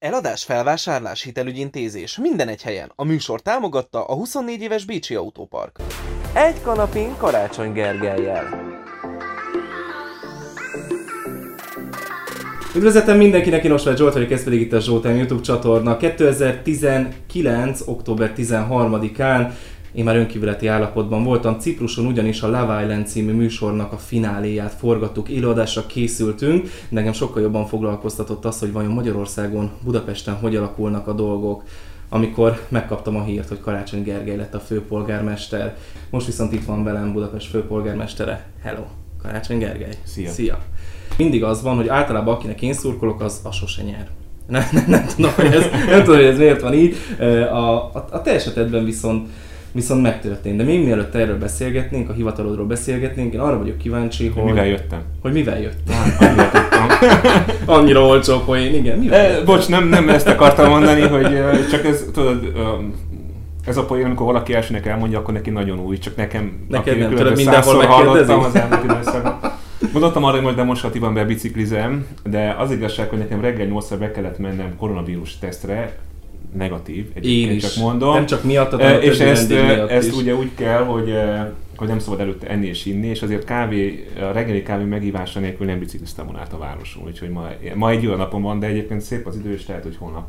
Eladás, felvásárlás, hitelügyintézés, minden egy helyen. A műsor támogatta a 24 éves Bécsi Autópark. Egy kanapin Karácsony Gergelyel. Üdvözletem mindenkinek, én Osváth Zsolt vagyok, ez pedig itt a Zsoltán YouTube csatorna. 2019. október 13-án én már önkívületi állapotban voltam. Cipruson ugyanis a Love Island című műsornak a fináléját forgattuk, élőadásra készültünk. Nekem sokkal jobban foglalkoztatott az, hogy vajon Magyarországon, Budapesten hogy alakulnak a dolgok amikor megkaptam a hírt, hogy Karácsony Gergely lett a főpolgármester. Most viszont itt van velem Budapest főpolgármestere. Hello, Karácsony Gergely. Szia. Szia. Mindig az van, hogy általában akinek én szurkolok, az a sose nyer. Nem, nem, nem, tudom, hogy ez, nem tudom, hogy ez miért van így. A, a, a te esetedben viszont viszont megtörtént. De még mielőtt erről beszélgetnénk, a hivatalodról beszélgetnénk, én arra vagyok kíváncsi, hogy... Mivel jöttem? Hogy mivel jöttem? Hát, annyira tudtam. Annyira olcsó poén, igen. Mivel e, bocs, nem, nem ezt akartam mondani, hogy csak ez, tudod, ez a poén, amikor valaki elsőnek elmondja, akkor neki nagyon új, csak nekem, Neked nem tudod, mindenhol megkérdezni? az elmúlt időszakban. Mondottam arra, hogy most demonstratívan bebiciklizem, de az igazság, hogy nekem reggel 8 be kellett mennem koronavírus tesztre, negatív, Én is. csak mondom. Nem csak miattad, hanem És ezt, ezt is. ugye úgy kell, hogy, hogy nem szabad előtte enni és inni, és azért kávé, a reggeli kávé megívása nélkül nem bicikliztem volna át a városon, úgyhogy ma, ma egy olyan napom van, de egyébként szép az idő, és lehet, hogy holnap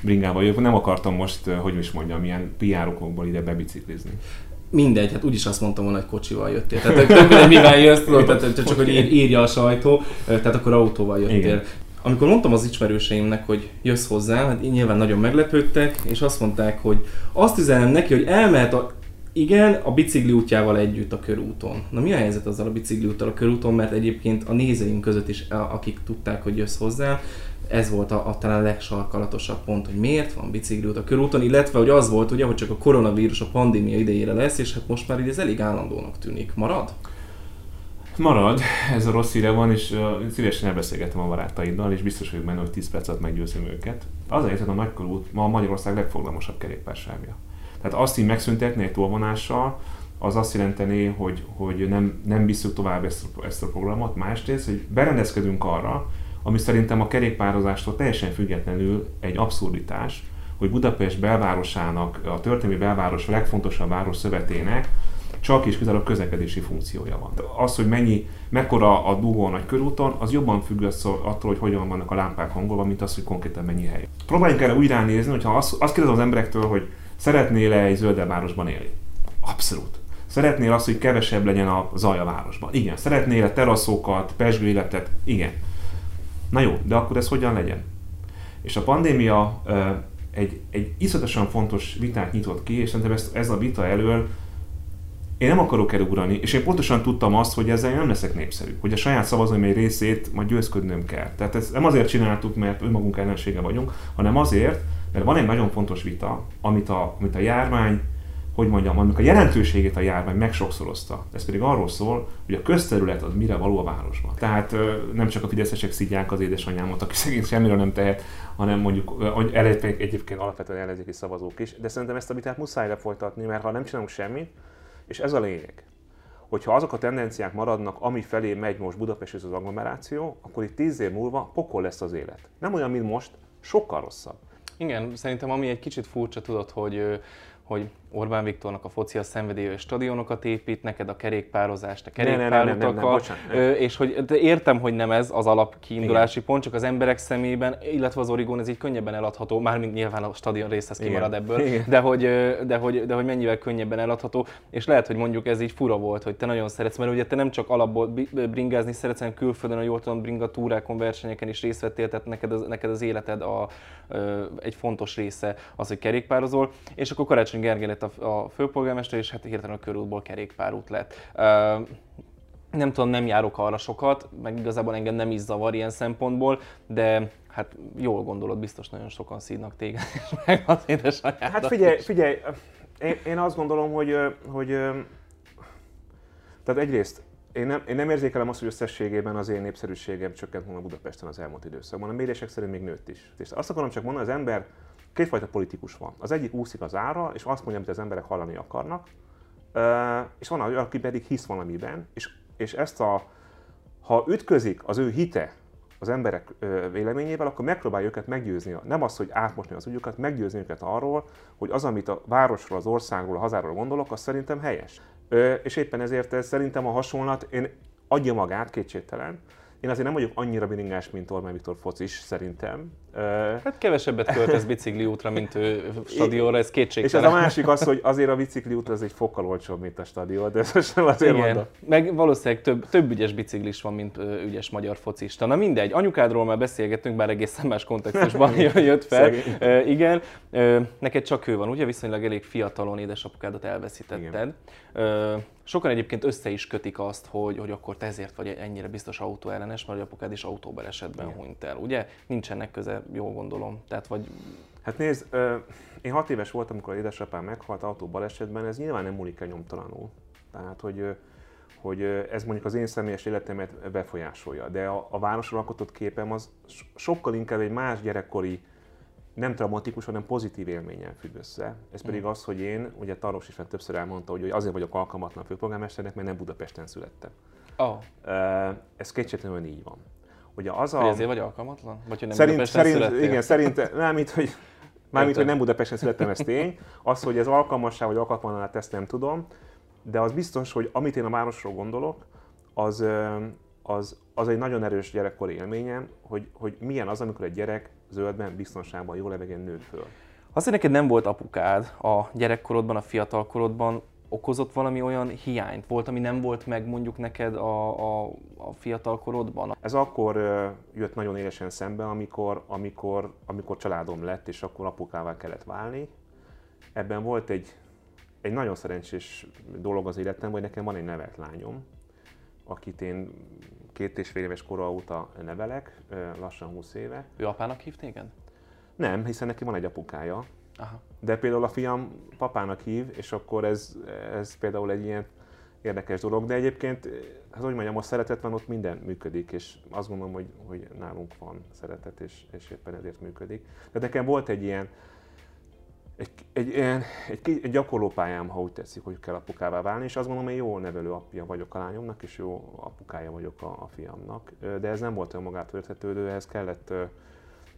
bringával jövök. Nem akartam most, hogy is mondjam, milyen PR okokból ide bebiciklizni. Mindegy, hát úgyis azt mondtam volna, hogy kocsival jöttél. Tehát tök mindegy, mivel jössz, tudod, tehát csak hogy ír, írja a sajtó, tehát akkor autóval jöttél. Igen. Amikor mondtam az ismerőseimnek, hogy jössz hozzá, hát így nyilván nagyon meglepődtek, és azt mondták, hogy azt üzenem neki, hogy elmehet a igen, a bicikli útjával együtt a körúton. Na mi a helyzet azzal a bicikli úttal a körúton, mert egyébként a nézőink között is, akik tudták, hogy jössz hozzá, ez volt a, a talán legsarkalatosabb pont, hogy miért van bicikliút a körúton, illetve hogy az volt ugye, hogy csak a koronavírus a pandémia idejére lesz, és hát most már így ez elég állandónak tűnik. Marad? Marad, ez a rossz híre van, és uh, szívesen elbeszélgetem a barátaiddal, és biztos vagyok benne, hogy 10 perc alatt meggyőzöm őket. Az a helyzet, a nagykorút ma Magyarország legforgalmasabb kerékpársávja. Tehát azt így megszüntetni egy tolvonással, az azt jelenteni, hogy, hogy nem, nem visszük tovább ezt, ezt a programot. Másrészt, hogy berendezkedünk arra, ami szerintem a kerékpározástól teljesen függetlenül egy abszurditás, hogy Budapest belvárosának, a történelmi belváros legfontosabb város szövetének csak és kizárólag közlekedési funkciója van. Az, hogy mennyi, mekkora a dugó a nagy körúton, az jobban függ attól, hogy hogyan vannak a lámpák hangolva, mint az, hogy konkrétan mennyi hely. Próbáljunk erre úgy ránézni, hogyha azt, azt kérdezem az emberektől, hogy szeretnél-e egy zöldebb városban élni? Abszolút. Szeretnél azt, hogy kevesebb legyen a zaj a városban? Igen. Szeretnél-e teraszokat, pesgő életet? Igen. Na jó, de akkor ez hogyan legyen? És a pandémia egy, egy iszonyatosan fontos vitát nyitott ki, és szerintem ez, ez a vita elől én nem akarok elugrani, és én pontosan tudtam azt, hogy ezzel nem leszek népszerű, hogy a saját szavazóim egy részét majd győzködnöm kell. Tehát ezt nem azért csináltuk, mert önmagunk ellensége vagyunk, hanem azért, mert van egy nagyon fontos vita, amit a, amit a járvány, hogy mondjam, annak a jelentőségét a járvány megsokszorozta. Ez pedig arról szól, hogy a közterület az mire való a városban. Tehát nem csak a fideszesek szidják az édesanyámat, aki szegény semmiről nem tehet, hanem mondjuk, egyébként alapvetően ellenzéki szavazók is, de szerintem ezt a vitát muszáj lefolytatni, mert ha nem csinálunk semmit, és ez a lényeg, hogyha azok a tendenciák maradnak, ami felé megy most Budapest és az agglomeráció, akkor itt tíz év múlva pokol lesz az élet. Nem olyan, mint most, sokkal rosszabb. Igen, szerintem ami egy kicsit furcsa, tudod, hogy hogy Orbán Viktornak a foci a szenvedélye, stadionokat épít, neked a kerékpározást, a kerékpárutakat, és hogy de értem, hogy nem ez az alap kiindulási Igen. pont, csak az emberek szemében, illetve az Origón ez így könnyebben eladható, mármint nyilván a stadion részhez kimarad Igen. ebből, Igen. De, hogy, de, hogy, de hogy mennyivel könnyebben eladható, és lehet, hogy mondjuk ez így fura volt, hogy te nagyon szeretsz, mert ugye te nem csak alapból bringázni szeretsz, hanem külföldön, a jól tudom, bringa túrákon, versenyeken is részt vettél, tehát neked az, neked az életed a, egy fontos része az, hogy kerékpározol, és akkor Karácsony Gergely lett a, a főpolgármester, és hát hirtelen a körútból kerékpárút lett. Nem tudom, nem járok arra sokat, meg igazából engem nem is zavar ilyen szempontból, de hát jól gondolod, biztos nagyon sokan szídnak téged, és meg az édesanyádat Hát figyelj, figyelj, én, én azt gondolom, hogy, hogy tehát egyrészt én nem, én nem érzékelem azt, hogy összességében az én népszerűségem csökkent volna Budapesten az elmúlt időszakban. A mérések szerint még nőtt is. És azt akarom csak mondani, az ember kétfajta politikus van. Az egyik úszik az ára, és azt mondja, amit az emberek hallani akarnak, és van aki pedig hisz valamiben, és, és ezt a, ha ütközik az ő hite az emberek véleményével, akkor megpróbálja őket meggyőzni. Nem az, hogy átmosni az ügyüket, meggyőzni őket arról, hogy az, amit a városról, az országról, a hazáról gondolok, az szerintem helyes. És éppen ezért ez szerintem a hasonlat, én adja magát, kétségtelen, én azért nem vagyok annyira biringás, mint Orbán Viktor focis, szerintem. Hát kevesebbet költesz bicikli útra, mint ő stadionra, ez kétségtelen. És ez a másik az, hogy azért a bicikli út az egy fokkal olcsóbb, mint a stadion, de ez sem azért Igen. mondom. Meg valószínűleg több, több ügyes biciklis van, mint ügyes magyar focista. Na mindegy, anyukádról már beszélgettünk, bár egészen más kontextusban jött fel. Szegény. Igen, neked csak ő van, ugye? Viszonylag elég fiatalon édesapukádat elveszítetted. Igen. Sokan egyébként össze is kötik azt, hogy, hogy akkor te ezért vagy ennyire biztos autóellenes, mert apukád is autóbalesetben hunyt el, ugye? Nincsenek köze, jól gondolom. Tehát vagy... Hát nézd, én hat éves voltam, amikor édesapám meghalt autóbalesetben, ez nyilván nem múlik el nyomtalanul. Tehát, hogy, hogy ez mondjuk az én személyes életemet befolyásolja. De a, a városról alkotott képem az sokkal inkább egy más gyerekkori nem traumatikus, hanem pozitív élménnyel függ össze. Ez pedig mm. az, hogy én, ugye Taros is többször elmondta, hogy azért vagyok alkalmatlan főpolgármesternek, mert nem Budapesten születtem. Oh. Ez kétségtelenül így van. Ugye az a... Hogy ezért vagy alkalmatlan? Vagy hogy nem szerint, szerint, születtél? Igen, szerint, nem, mint hogy Mármint, hogy nem Budapesten születtem, ez tény. Az, hogy ez alkalmassá vagy alkalmatlan, ezt nem tudom. De az biztos, hogy amit én a városról gondolok, az, az, az egy nagyon erős gyerekkori élményem, hogy, hogy milyen az, amikor egy gyerek zöldben, biztonságban, jó levegén nő föl. Az, hogy neked nem volt apukád a gyerekkorodban, a fiatalkorodban, okozott valami olyan hiányt? Volt, ami nem volt meg mondjuk neked a, a, a fiatalkorodban? Ez akkor jött nagyon élesen szembe, amikor, amikor, amikor családom lett, és akkor apukával kellett válni. Ebben volt egy, egy nagyon szerencsés dolog az életem, hogy nekem van egy nevelt lányom, akit én két és fél éves kora óta nevelek, lassan 20 éve. Ő apának hív téged? Nem, hiszen neki van egy apukája. Aha. De például a fiam papának hív, és akkor ez, ez például egy ilyen érdekes dolog. De egyébként, hát hogy mondjam, a szeretet van, ott minden működik, és azt gondolom, hogy, hogy nálunk van szeretet, és, és éppen ezért működik. De nekem volt egy ilyen, egy, egy, egy, egy, egy gyakorlópályám, ha úgy tetszik, hogy kell apukává válni, és azt gondolom, hogy jó nevelő apja vagyok a lányomnak, és jó apukája vagyok a, a fiamnak. De ez nem volt olyan magától érthetődő, ehhez kellett,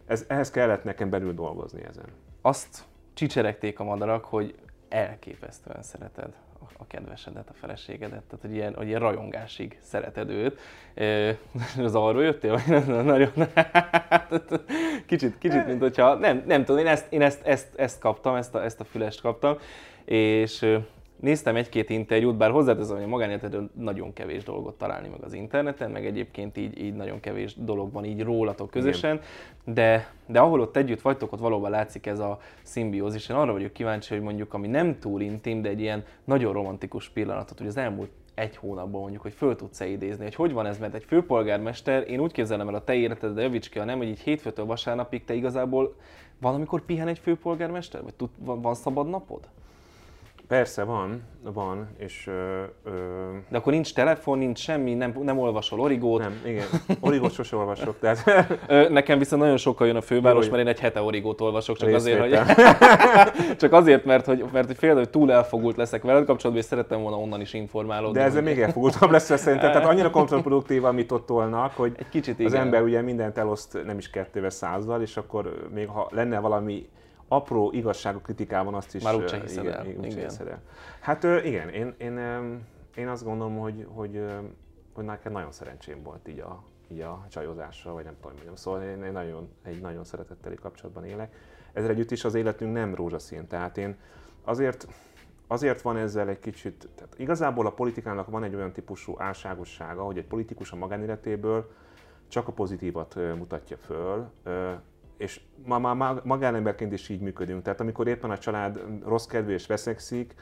ez, ehhez kellett nekem belül dolgozni ezen. Azt csicseregték a madarak, hogy elképesztően szereted a kedvesedet, a feleségedet, tehát hogy ilyen, hogy ilyen rajongásig szereted őt. Az arról jöttél? Nagyon, kicsit, kicsit, mint hogyha, nem, nem tudom, én ezt, én ezt, ezt, ezt kaptam, ezt a, ezt a fülest kaptam, és néztem egy-két interjút, bár hozzáteszem, hogy a magánéletedről nagyon kevés dolgot találni meg az interneten, meg egyébként így, így nagyon kevés dolog van így rólatok közösen, de, de ahol ott együtt vagytok, ott valóban látszik ez a szimbiózis. Én arra vagyok kíváncsi, hogy mondjuk, ami nem túl intim, de egy ilyen nagyon romantikus pillanatot, hogy az elmúlt egy hónapban mondjuk, hogy föl tudsz-e idézni, hogy hogy van ez, mert egy főpolgármester, én úgy képzelem el a te életed, de javíts ki, nem, hogy így hétfőtől vasárnapig te igazából van, amikor pihen egy főpolgármester? Vagy tud, van, van szabad napod? Persze van, van, és... Ö, ö... De akkor nincs telefon, nincs semmi, nem, nem olvasol origót? Nem, igen, origót sose olvasok, tehát... Nekem viszont nagyon sokkal jön a főváros, Jó, mert én egy hete origót olvasok, csak azért, hogy... csak azért, mert hogy, mert hogy félre, hogy túl elfogult leszek veled kapcsolatban, és szerettem volna onnan is informálódni. De ezzel még elfogultabb lesz szerintem, tehát annyira kontraproduktív, amit ott tolnak, hogy egy kicsit az igen. ember ugye mindent eloszt nem is kettővel százzal, és akkor még ha lenne valami apró igazságok kritikában azt is... Már úgyse hiszed igen, el. Igen. Hiszed el. Hát igen, én, én, én azt gondolom, hogy, hogy, hogy nekem nagyon szerencsém volt így a, így a csajozásra, vagy nem tudom, mondjam. Szóval én, én nagyon, egy nagyon szeretetteli kapcsolatban élek. Ezzel együtt is az életünk nem rózsaszín, tehát én azért, azért van ezzel egy kicsit, tehát igazából a politikának van egy olyan típusú álságossága, hogy egy politikus a magánéletéből csak a pozitívat mutatja föl, és ma már magánemberként is így működünk. Tehát amikor éppen a család rossz kedvű és veszekszik,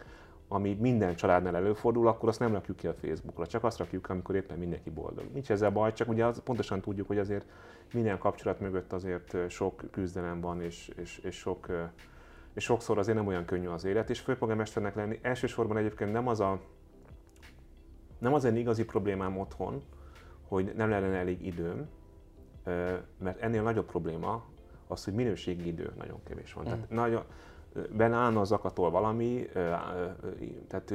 ami minden családnál előfordul, akkor azt nem rakjuk ki a Facebookra, csak azt rakjuk, amikor éppen mindenki boldog. Nincs ezzel baj, csak ugye az, pontosan tudjuk, hogy azért minden kapcsolat mögött azért sok küzdelem van, és, és, és, sok, és sokszor azért nem olyan könnyű az élet, és főpolgármesternek lenni elsősorban egyébként nem az a nem az egy igazi problémám otthon, hogy nem lenne elég időm, mert ennél nagyobb probléma az, hogy minőségi idő nagyon kevés van. Mm. Tehát nagyon, benne állna zakatol valami, tehát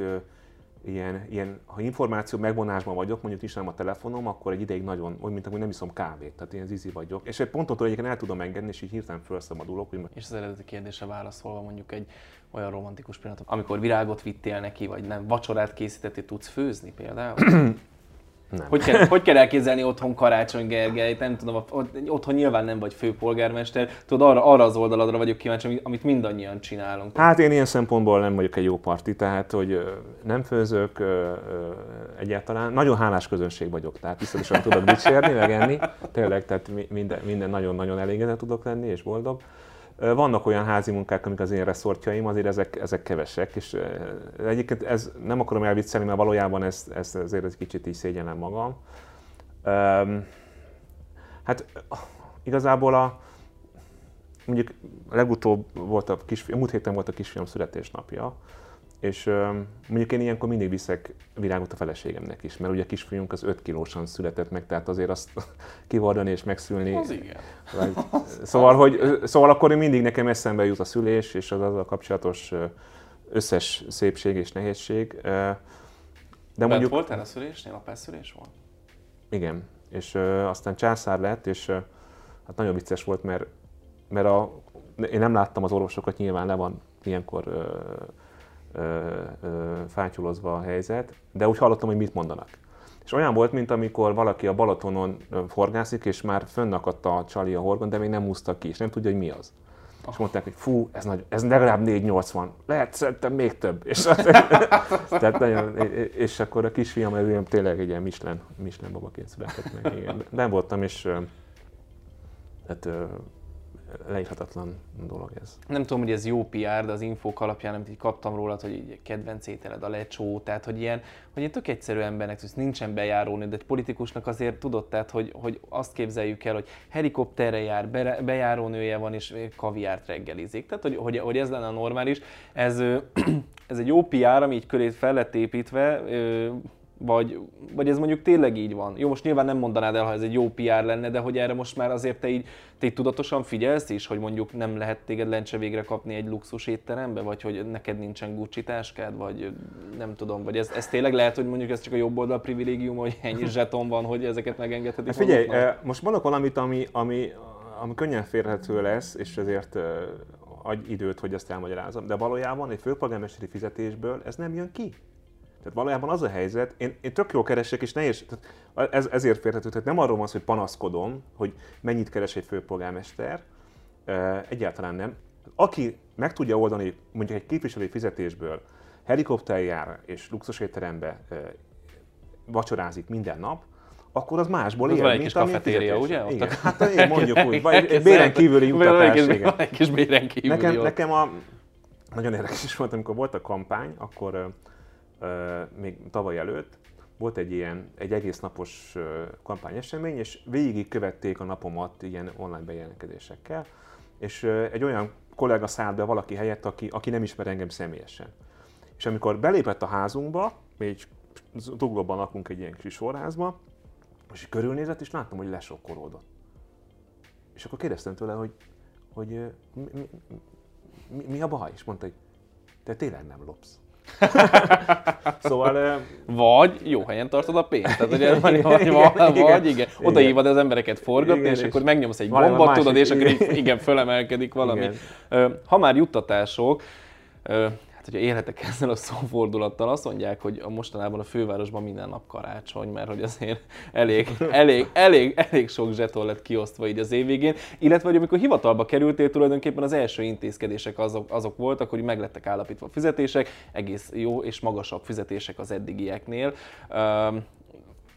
ilyen, ilyen, ha információ megvonásban vagyok, mondjuk is nem a telefonom, akkor egy ideig nagyon, olyan, mint amikor nem iszom kávét, tehát ilyen zizi vagyok. És egy ponton egyébként el tudom engedni, és így hirtelen felszabadulok. Hogy... És az eredeti kérdésre válaszolva mondjuk egy olyan romantikus pillanat, amikor virágot vittél neki, vagy nem, vacsorát készítettél, tudsz főzni például? Nem. Hogy kell, hogy kell elképzelni otthon Karácsony Gergely? Nem tudom, otthon nyilván nem vagy főpolgármester. Tudod, arra, arra az oldaladra vagyok kíváncsi, amit mindannyian csinálunk. Hát én ilyen szempontból nem vagyok egy jó parti, tehát hogy nem főzök egyáltalán. Nagyon hálás közönség vagyok, tehát biztosan tudok dicsérni, meg enni. Tényleg, tehát minden, minden nagyon-nagyon elégedett tudok lenni, és boldog. Vannak olyan házi munkák, amik az én reszortjaim, azért ezek, ezek kevesek, és egyébként ez nem akarom elviccelni, mert valójában ezt, ezt azért egy kicsit így szégyenem magam. Hát igazából a, mondjuk legutóbb volt a kisfiam, múlt héten volt a kisfiam születésnapja, és mondjuk én ilyenkor mindig viszek virágot a feleségemnek is, mert ugye a kisfiunk az 5 kilósan született meg, tehát azért azt kivardani és megszülni. Az igen. Vagy, szóval, hogy, szóval akkor mindig nekem eszembe jut a szülés, és az azzal kapcsolatos összes szépség és nehézség. De mondjuk... voltál a szülésnél? A szülés volt? Igen, és aztán császár lett, és hát nagyon vicces volt, mert, mert a, én nem láttam az orvosokat, nyilván le van ilyenkor fátyulozva a helyzet, de úgy hallottam, hogy mit mondanak. És olyan volt, mint amikor valaki a Balatonon forgászik, és már fönnakadt a csali a horgon, de még nem úszta ki, és nem tudja, hogy mi az. Oh. És mondták, hogy fú, ez, nagy, ez legalább 480, lehet szerintem még több. És, tehát nagyon, és akkor a kisfiam, ez tényleg egy ilyen Michelin, Michelin babaként született meg. Igen. Nem voltam, és hát, leírhatatlan dolog ez. Nem tudom, hogy ez jó PR, de az infók alapján, amit így kaptam rólad, hogy így kedvenc ételed a lecsó, tehát hogy ilyen, hogy ilyen tök egyszerű embernek, hogy nincsen bejárónő, de egy politikusnak azért tudod, tehát hogy, hogy azt képzeljük el, hogy helikopterre jár, be, bejárónője van, és kaviárt reggelizik. Tehát, hogy, hogy, hogy ez lenne a normális. Ez, ez egy jó PR, ami így köré fel lett építve, vagy, vagy ez mondjuk tényleg így van? Jó, most nyilván nem mondanád el, ha ez egy jó PR lenne, de hogy erre most már azért te így, te így tudatosan figyelsz is, hogy mondjuk nem lehet téged lencse végre kapni egy luxus étterembe, vagy hogy neked nincsen Gucci táskád, vagy nem tudom, vagy ez, ez tényleg lehet, hogy mondjuk ez csak a jobb oldal privilégium, hogy ennyi zseton van, hogy ezeket megengedhetik hát Figyelj, magadnak? most mondok valamit, ami, ami, ami könnyen férhető lesz, és ezért adj időt, hogy ezt elmagyarázom, de valójában egy főpolgármesteri fizetésből ez nem jön ki. Tehát valójában az a helyzet, én, én tök jól keresek, és nehéz, tehát ez, ezért férhető, tehát nem arról van szó, hogy panaszkodom, hogy mennyit keres egy főpolgármester, egyáltalán nem. Aki meg tudja oldani mondjuk egy képviselői fizetésből helikopterjár és luxus étterembe vacsorázik minden nap, akkor az másból él, mint kis kafetéria, ugye? Igen, hát én mondjuk úgy, vagy egy béren kívüli utatás. Egy kis béren kívüli nekem, nekem a, nagyon érdekes is volt, amikor volt a kampány, akkor még tavaly előtt volt egy ilyen, egy egész napos kampányesemény, és végig követték a napomat ilyen online bejelentkezésekkel, és egy olyan kollega szállt be valaki helyett, aki, aki nem ismer engem személyesen. És amikor belépett a házunkba, még duglóban lakunk egy ilyen kis sorházba, és körülnézett, és láttam, hogy lesokkolódott. És akkor kérdeztem tőle, hogy, hogy mi, mi, mi, mi a baj? És mondta, hogy te tényleg nem lopsz. szóval... Vagy jó helyen tartod a pénzt. Tehát, ugye, vagy, vagy, vagy, vagy igen. Oda hívod az embereket forgatni, igen, és, és akkor megnyomsz egy gombot, tudod, és akkor igen, fölemelkedik valami. Igen. Ha már juttatások, Hát, hogyha élhetek ezzel a szófordulattal, azt mondják, hogy a mostanában a fővárosban minden nap karácsony, mert hogy azért elég, elég, elég, elég sok zseton lett kiosztva így az év végén. Illetve, hogy amikor hivatalba kerültél, tulajdonképpen az első intézkedések azok, azok voltak, hogy meglettek állapítva fizetések, egész jó és magasabb fizetések az eddigieknél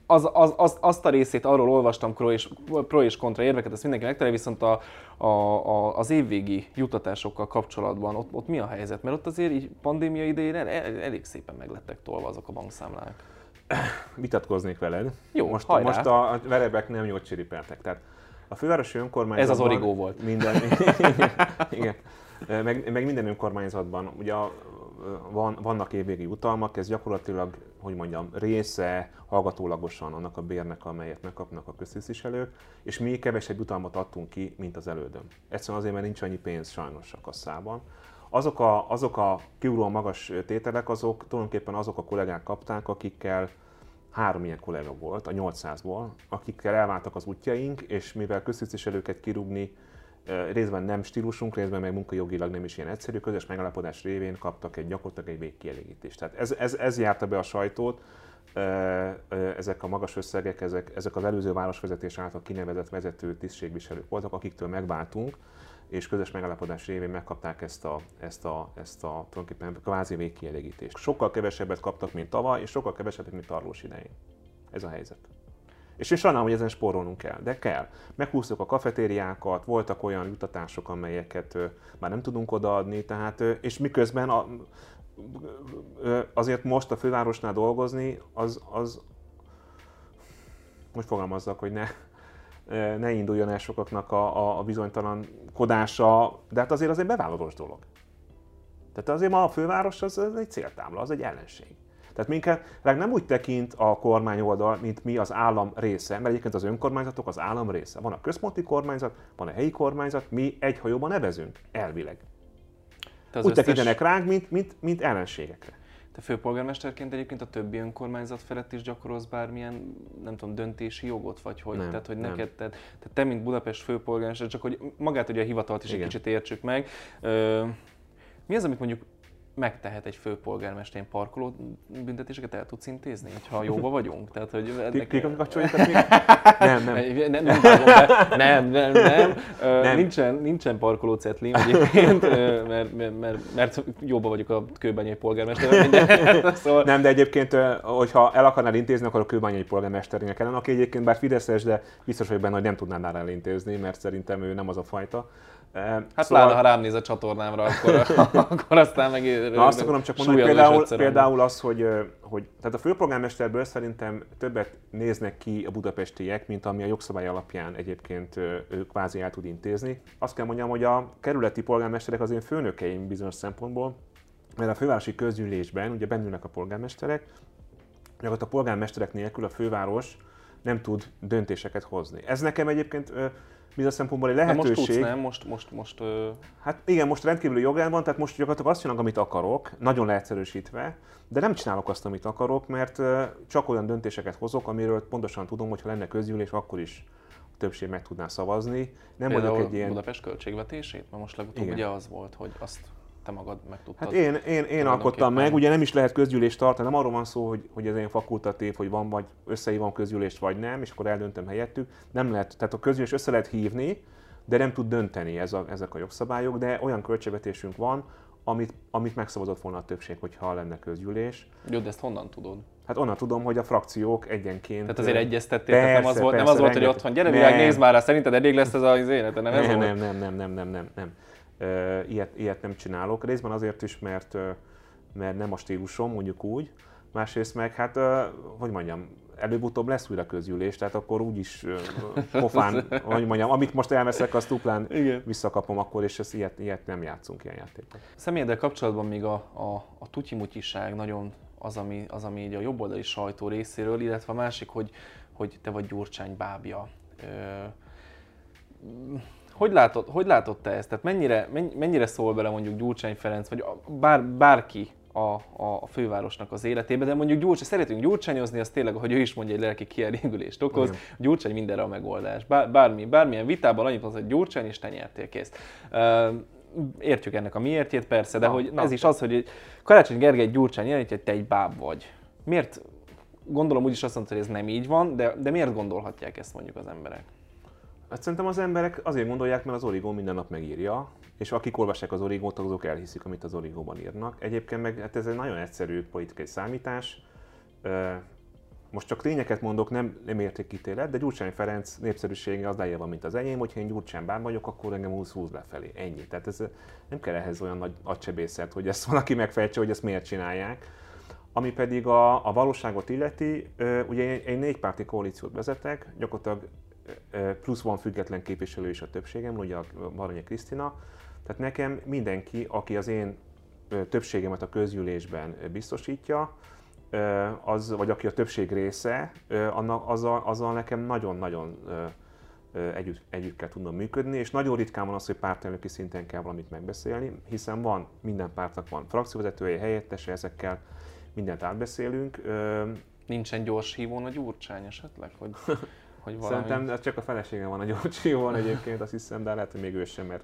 az, az, az, azt a részét arról olvastam pro és, pro és kontra érveket, ezt mindenki megtalálja, viszont a, a, a, az évvégi juttatásokkal kapcsolatban ott, ott mi a helyzet? Mert ott azért így pandémia idején el, el, elég szépen meglettek tolva azok a bankszámlák. Vitatkoznék veled. Jó, most, hajrá. most a verebek nem jót csiripeltek. Tehát a fővárosi önkormányzatban... Ez az origó volt. Minden, igen, meg, meg minden önkormányzatban. Ugye a, van, vannak évvégi utalmak, ez gyakorlatilag, hogy mondjam, része hallgatólagosan annak a bérnek, amelyet megkapnak a köztisztviselők, és mi kevesebb utalmat adtunk ki, mint az elődöm. Egyszerűen azért, mert nincs annyi pénz sajnos a kasszában. azok a, azok a kiugró magas tételek, azok tulajdonképpen azok a kollégák kapták, akikkel három ilyen kollega volt a 800-ból, akikkel elváltak az útjaink, és mivel köztisztviselőket kirúgni részben nem stílusunk, részben meg munkajogilag nem is ilyen egyszerű, közös megállapodás révén kaptak egy gyakorlatilag egy végkielégítést. Tehát ez, ez, ez járta be a sajtót, ezek a magas összegek, ezek, ezek az előző városvezetés által kinevezett vezető tisztségviselők voltak, akiktől megváltunk, és közös megállapodás révén megkapták ezt a, ezt a, ezt a tulajdonképpen kvázi végkielégítést. Sokkal kevesebbet kaptak, mint tavaly, és sokkal kevesebbet, mint Tarlós idején. Ez a helyzet. És én sajnálom, hogy ezen spórolnunk kell, de kell. Meghúztuk a kafetériákat, voltak olyan jutatások, amelyeket már nem tudunk odaadni, tehát, és miközben a, azért most a fővárosnál dolgozni, az, az most fogalmazzak, hogy ne, ne induljon el sokaknak a, a, a bizonytalankodása, de hát azért az egy bevállalós dolog. Tehát azért ma a főváros az, az egy céltámla, az egy ellenség. Tehát minket nem úgy tekint a kormány oldal, mint mi az állam része, mert egyébként az önkormányzatok az állam része. Van a központi kormányzat, van a helyi kormányzat, mi egy hajóban nevezünk, elvileg. Te úgy összes... tekintenek ránk, mint, mint, mint ellenségekre. Te főpolgármesterként egyébként a többi önkormányzat felett is gyakorolsz bármilyen, nem tudom, döntési jogot, vagy hogy? Nem, tehát, hogy nem. neked, tehát, tehát te, mint Budapest főpolgármester, csak hogy magát hogy a hivatalt is Igen. egy kicsit értsük meg. Ö, mi az, amit mondjuk megtehet egy főpolgármester parkoló büntetéseket el tudsz intézni, ha jóba vagyunk? Tehát, hogy ennek... Kik, nem, nem. Nem, nem, nem, nem, nem, nem. Nincsen, nincsen parkoló cetlim egyébként, mert, mert, mert, mert jóba vagyok a kőbányai polgármester. Szóval... Nem, de egyébként, hogyha el akarnál intézni, akkor a kőbányai polgármesternek kellene, aki egyébként bár Fideszes, de biztos vagyok benne, hogy nem tudnál rá elintézni, mert szerintem ő nem az a fajta. Hát szóval... pláne, ha rám néz a csatornámra, akkor, akkor aztán meg Na azt akarom csak mondani, például, például az, hogy, hogy tehát a főpolgármesterből szerintem többet néznek ki a budapestiek, mint ami a jogszabály alapján egyébként ők kvázi el tud intézni. Azt kell mondjam, hogy a kerületi polgármesterek az én főnökeim bizonyos szempontból, mert a fővárosi közgyűlésben ugye bennülnek a polgármesterek, gyakorlatilag a polgármesterek nélkül a főváros nem tud döntéseket hozni. Ez nekem egyébként bizonyos szempontból egy lehetőség. De most tudsz, nem? Most, most, most, ö... Hát igen, most rendkívüli jogán van, tehát most gyakorlatilag azt csinálok, amit akarok, nagyon leegyszerűsítve, de nem csinálok azt, amit akarok, mert csak olyan döntéseket hozok, amiről pontosan tudom, hogy ha lenne közgyűlés, akkor is többség meg tudná szavazni. Nem Például vagyok egy ilyen... Budapest költségvetését? Mert most legutóbb igen. ugye az volt, hogy azt te magad meg tudtad. Hát én, én, én alkottam meg, ugye nem is lehet közgyűlést tartani, nem arról van szó, hogy, hogy ez egy fakultatív, hogy van vagy összehívom közgyűlést vagy nem, és akkor eldöntöm helyettük. Nem lehet, tehát a közgyűlés össze lehet hívni, de nem tud dönteni ez a, ezek a jogszabályok, de olyan költségvetésünk van, amit, amit megszavazott volna a többség, hogyha lenne közgyűlés. Jó, de ezt honnan tudod? Hát onnan tudom, hogy a frakciók egyenként... Tehát azért egyeztettél, persze, tehát nem az volt, persze, nem az volt hogy otthon, gyere világ, nézd már rá, szerinted elég lesz ez az élete, nem, nem ez nem, volt? nem, nem, nem, nem, nem, nem ilyet, ilyet nem csinálok. Részben azért is, mert, mert nem a stílusom, mondjuk úgy. Másrészt meg, hát, hogy mondjam, előbb-utóbb lesz újra közgyűlés, tehát akkor úgyis pofán, hogy mondjam, amit most elveszek, azt duplán Igen. visszakapom akkor, és ezt ilyet, ilyet nem játszunk, ilyen játékot. Személyeddel kapcsolatban még a, a, a tutyimutyiság nagyon az, ami, az, ami így a jobboldali sajtó részéről, illetve a másik, hogy, hogy te vagy Gyurcsány bábja. Ö, hogy látod, hogy látod te ezt? Tehát mennyire, mennyire szól bele mondjuk Gyurcsány Ferenc, vagy bár, bárki a, a, a fővárosnak az életébe, de mondjuk Gyurcsány, szeretünk gyurcsányozni, az tényleg, ahogy ő is mondja, egy lelki kielégülést okoz. Igen. Gyurcsány mindenre a megoldás. Bár, bármi, bármilyen vitában annyit az, hogy Gyurcsány, és te nyertél kész. Uh, értjük ennek a miértjét persze, de na, hogy na. ez is az, hogy Karácsony Gergely Gyurcsány jelenti, hogy te egy báb vagy. Miért? Gondolom úgyis azt mondta, hogy ez nem így van, de, de miért gondolhatják ezt mondjuk az emberek? Hát szerintem az emberek azért gondolják, mert az Origó minden nap megírja, és akik olvassák az Origót, azok elhiszik, amit az Origóban írnak. Egyébként meg hát ez egy nagyon egyszerű politikai számítás. Most csak tényeket mondok, nem, nem értékítélet, de Gyurcsány Ferenc népszerűsége az van, mint az enyém, hogyha én Gyurcsány bán vagyok, akkor engem 20-20 lefelé. Ennyi. Tehát ez, nem kell ehhez olyan nagy agysebészet, hogy ezt valaki megfejtse, hogy ezt miért csinálják. Ami pedig a, a valóságot illeti, ugye egy négypárti koalíciót vezetek, gyakorlatilag plusz van független képviselő is a többségem, ugye a Baranyi Krisztina. Tehát nekem mindenki, aki az én többségemet a közgyűlésben biztosítja, az, vagy aki a többség része, annak, azzal, azzal nekem nagyon-nagyon együtt, együtt kell tudnom működni, és nagyon ritkán van az, hogy pártelnöki szinten kell valamit megbeszélni, hiszen van, minden pártnak van frakcióvezetője, helyettese, ezekkel mindent átbeszélünk. Nincsen gyors hívón a gyurcsány esetleg? Hogy, hogy valami... Szerintem csak a felesége van a gyors hívón egyébként, azt hiszem, de lehet, hogy még ő sem, mert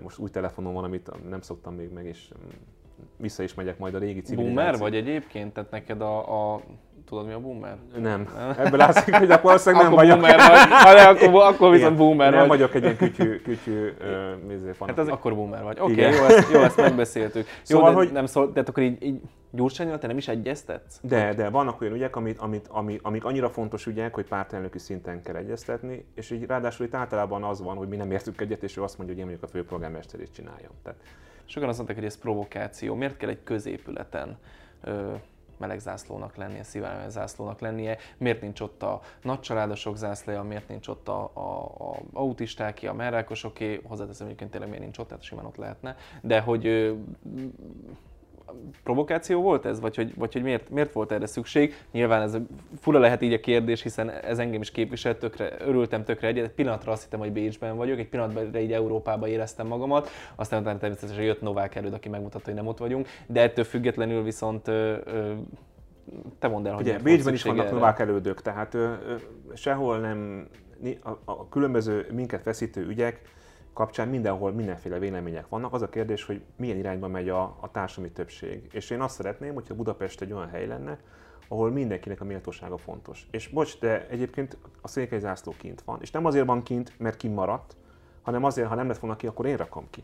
most új telefonom van, amit nem szoktam még meg, és vissza is megyek majd a régi civilizáció. Boomer vagy egyébként? Tehát neked a, a Tudod mi a boomer? Nem. Ebből látszik, hogy akkor valószínűleg nem vagyok. Boomer vagy. Ha akkor, akkor viszont boomer nem vagy. vagyok egy ilyen kütyű, kütyű uh, Hát az akkor boomer vagy. Oké, okay, jó, ezt, jó, ezt megbeszéltük. Szóval, jó, de hogy... nem szól, de akkor így, így Gyurcsányal te nem is egyeztetsz? De, de vannak olyan ügyek, amit, amit, amik, amik annyira fontos ügyek, hogy pártelnöki szinten kell egyeztetni, és így ráadásul itt általában az van, hogy mi nem értünk egyet, és ő azt mondja, hogy én mondjuk a főpolgármesterét csináljam. Tehát... Sokan azt mondták, hogy ez provokáció. Miért kell egy középületen ö, melegzászlónak lennie, szivárvány zászlónak lennie, miért nincs ott a nagycsaládosok zászlaja, miért nincs ott a, a, a autistáké, a merrákosoké, hozzáteszem egyébként tényleg miért nincs ott, tehát simán ott lehetne, de hogy provokáció volt ez, vagy hogy, vagy hogy miért, miért volt erre szükség? Nyilván ez fura lehet így a kérdés, hiszen ez engem is képviselt, tökre, örültem tökre egyet. Egy pillanatra azt hittem, hogy Bécsben vagyok, egy pillanatban így Európában éreztem magamat, aztán utána természetesen jött Novák előd, aki megmutatta, hogy nem ott vagyunk, de ettől függetlenül viszont ö, ö, te mondd el, hogy Ugye, Bécsben is vannak erre. Novák elődök, tehát ö, ö, sehol nem, a, a különböző minket feszítő ügyek, kapcsán mindenhol mindenféle vélemények vannak. Az a kérdés, hogy milyen irányba megy a, a társadalmi többség. És én azt szeretném, hogyha Budapest egy olyan hely lenne, ahol mindenkinek a méltósága fontos. És bocs, de egyébként a székely zászló kint van. És nem azért van kint, mert kimaradt, hanem azért, ha nem lett volna ki, akkor én rakom ki.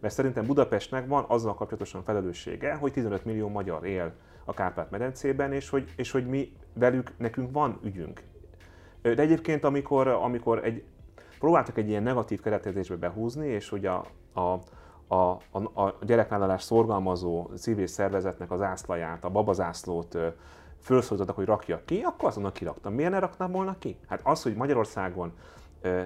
Mert szerintem Budapestnek van azzal kapcsolatosan felelőssége, hogy 15 millió magyar él a Kárpát-medencében, és hogy, és hogy mi velük, nekünk van ügyünk. De egyébként, amikor, amikor egy próbáltak egy ilyen negatív keretezésbe behúzni, és hogy a, a, a, a, a gyerekvállalás szorgalmazó civil szervezetnek az ászlaját, a babazászlót felszólítottak, hogy rakja ki, akkor azonnal kiraktam. Miért ne raknám volna ki? Hát az, hogy Magyarországon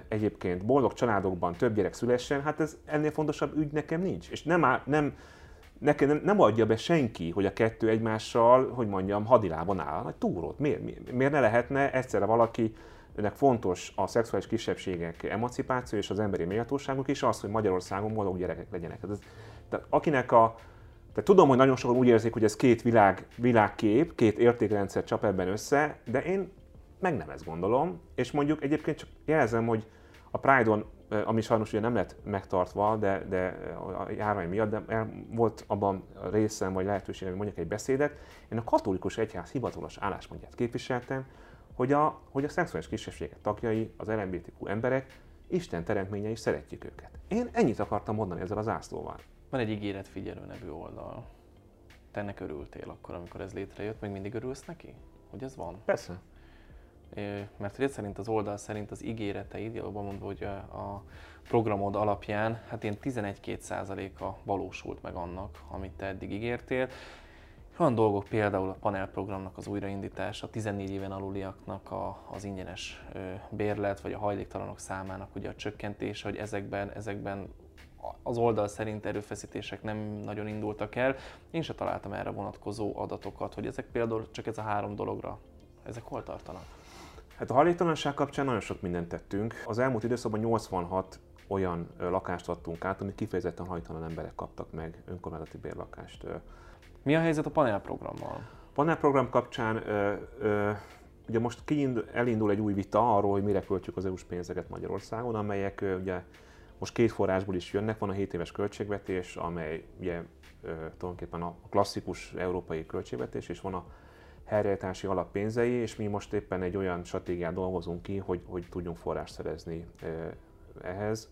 egyébként boldog családokban több gyerek szülessen, hát ez ennél fontosabb ügy nekem nincs. És nem, áll, nem, nekem nem, nem adja be senki, hogy a kettő egymással, hogy mondjam, hadilában áll, nagy túrót. Miért, miért, miért ne lehetne egyszerre valaki ennek fontos a szexuális kisebbségek emancipáció és az emberi méltóságuk is, az, hogy Magyarországon boldog gyerekek legyenek. Ez, tehát akinek a tehát tudom, hogy nagyon sokan úgy érzik, hogy ez két világ, világkép, két értékrendszer csap ebben össze, de én meg nem ezt gondolom, és mondjuk egyébként csak jelzem, hogy a Pride-on, ami sajnos ugye nem lett megtartva, de, de a járvány miatt, de volt abban részem, vagy lehetőségem, hogy mondjak egy beszédet, én a katolikus egyház hivatalos álláspontját képviseltem, hogy a, hogy a szexuális kisebbségek tagjai, az LMBTQ emberek, Isten teremtményei, szeretjük őket. Én ennyit akartam mondani ezzel az ászlóval. Van egy ígéretfigyelő nevű oldal. Te ennek örültél akkor, amikor ez létrejött, még mindig örülsz neki? Hogy ez van? Persze. Mert hogy szerint az oldal szerint az ígéreteid, jobban mondva, hogy a programod alapján, hát ilyen 11-2 a valósult meg annak, amit te eddig ígértél. Olyan dolgok például a panelprogramnak az újraindítása, 14 éven aluliaknak a, az ingyenes bérlet, vagy a hajléktalanok számának ugye a csökkentése, hogy ezekben, ezekben az oldal szerint erőfeszítések nem nagyon indultak el. Én se találtam erre vonatkozó adatokat, hogy ezek például csak ez a három dologra, ezek hol tartanak? Hát a hajléktalanság kapcsán nagyon sok mindent tettünk. Az elmúlt időszakban 86 olyan lakást adtunk át, amit kifejezetten hajtalan emberek kaptak meg önkormányzati bérlakást. Mi a helyzet a panelprogrammal? A panelprogram kapcsán ö, ö, ugye most kiindul, elindul egy új vita arról, hogy mire költjük az EU-s pénzeket Magyarországon, amelyek ö, ugye most két forrásból is jönnek, van a 7 éves költségvetés, amely ugye ö, tulajdonképpen a klasszikus európai költségvetés, és van a helyreállítási alap pénzei, és mi most éppen egy olyan stratégiát dolgozunk ki, hogy, hogy tudjunk forrást szerezni ehhez.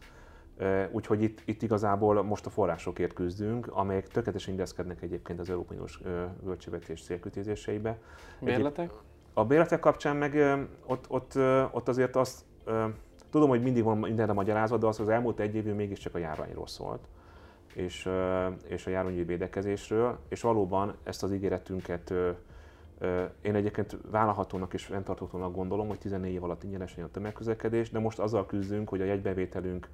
Úgyhogy itt, itt igazából most a forrásokért küzdünk, amelyek tökéletesen indeszkednek egyébként az Európai Uniós költségvetés célkütézéseibe. Bérletek? A bérletek kapcsán meg ott, ott, ott azért azt, tudom, hogy mindig van mindenre magyarázat, de az az elmúlt egy évű mégiscsak a járványról szólt és, és a járványi védekezésről, és valóban ezt az ígéretünket én egyébként vállalhatónak és fenntartónak gondolom, hogy 14 év alatt ingyenes a tömegközlekedés, de most azzal küzdünk, hogy a jegybevételünk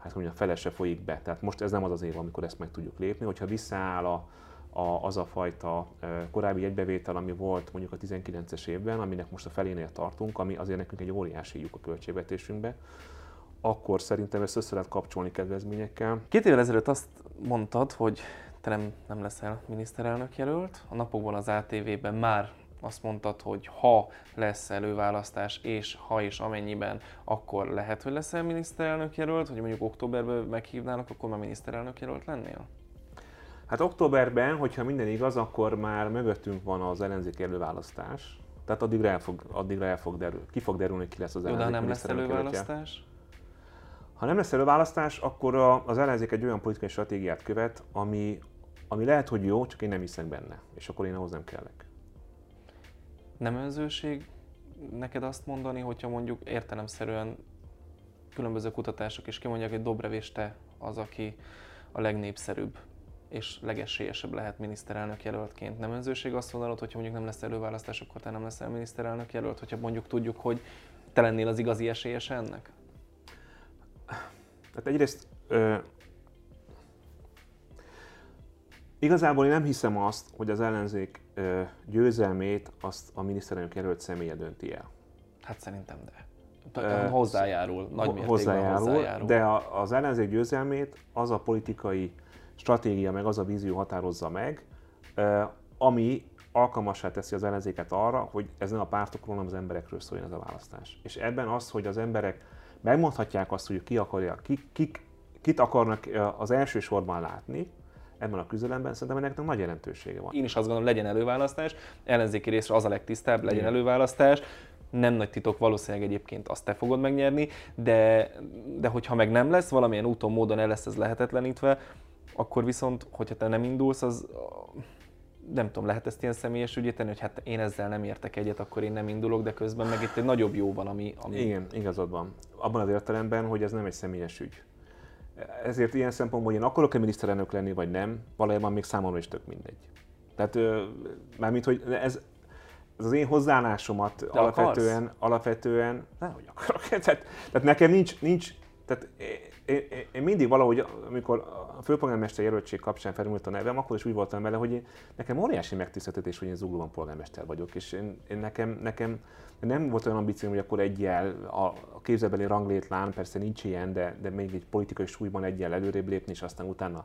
hát mondjam, fele se folyik be. Tehát most ez nem az az év, amikor ezt meg tudjuk lépni. Hogyha visszaáll a, a, az a fajta korábbi egybevétel, ami volt mondjuk a 19-es évben, aminek most a felénél tartunk, ami azért nekünk egy óriási lyuk a költségvetésünkbe, akkor szerintem ezt össze lehet kapcsolni kedvezményekkel. Két évvel ezelőtt azt mondtad, hogy te nem, nem leszel miniszterelnök jelölt. A napokban az ATV-ben már azt mondtad, hogy ha lesz előválasztás, és ha és amennyiben, akkor lehet, hogy leszel miniszterelnök jelölt, hogy mondjuk októberben meghívnának, akkor már miniszterelnök jelölt lennél? Hát októberben, hogyha minden igaz, akkor már mögöttünk van az ellenzék előválasztás. Tehát addigra el fog, addigra el fog derül, ki fog derülni, ki lesz az ellenzék Jó, de nem lesz előválasztás? Ha nem lesz előválasztás, akkor az ellenzék egy olyan politikai stratégiát követ, ami, ami lehet, hogy jó, csak én nem hiszek benne, és akkor én ahhoz nem kellek. Nem önzőség neked azt mondani, hogyha mondjuk értelemszerűen különböző kutatások is kimondják, hogy Dobrev és te az, aki a legnépszerűbb és legesélyesebb lehet miniszterelnök jelöltként. Nem önzőség azt mondanod, hogyha mondjuk nem lesz előválasztás, akkor te nem leszel miniszterelnök jelölt, hogyha mondjuk tudjuk, hogy te lennél az igazi esélyes ennek? Hát egyrészt ö, igazából én nem hiszem azt, hogy az ellenzék győzelmét azt a miniszterelnök jelölt személye dönti el. Hát szerintem de. Ö, hozzájárul, nagy mértékben hozzájárul, hozzájárul. De a, az ellenzék győzelmét az a politikai stratégia, meg az a vízió határozza meg, ami alkalmassá teszi az ellenzéket arra, hogy ez nem a pártokról, hanem az emberekről szóljon ez a választás. És ebben az, hogy az emberek megmondhatják azt, hogy ki akarja, ki, kik, kit akarnak az első sorban látni, ebben a küzdelemben, szerintem ennek nagy jelentősége van. Én is azt gondolom, legyen előválasztás, ellenzéki részre az a legtisztább, legyen előválasztás, nem nagy titok, valószínűleg egyébként azt te fogod megnyerni, de, de hogyha meg nem lesz, valamilyen úton, módon el lesz ez lehetetlenítve, akkor viszont, hogyha te nem indulsz, az nem tudom, lehet ezt ilyen személyes ügyét tenni, hogy hát én ezzel nem értek egyet, akkor én nem indulok, de közben meg itt egy nagyobb jó van, ami... ami... Igen, igazad van. Abban az értelemben, hogy ez nem egy személyes ügy. Ezért ilyen szempontból, hogy én akarok-e miniszterelnök lenni, vagy nem, valójában még számomra is tök mindegy. Tehát, mármint, hogy ez, ez az én hozzáállásomat alapvetően, akarsz? alapvetően, nem, hogy akarok. Tehát, tehát nekem nincs, nincs tehát én, én mindig valahogy, amikor a főpolgármester jelöltség kapcsán felmerült a nevem, akkor is úgy voltam vele, hogy én, nekem óriási megtiszteltetés, hogy én Zuglóban polgármester vagyok, és én, én nekem, nekem nem volt olyan ambícióm, hogy akkor egyel a, a képzelbeli ranglétlán, persze nincs ilyen, de, de még egy politikai súlyban egyel előrébb lépni, és aztán utána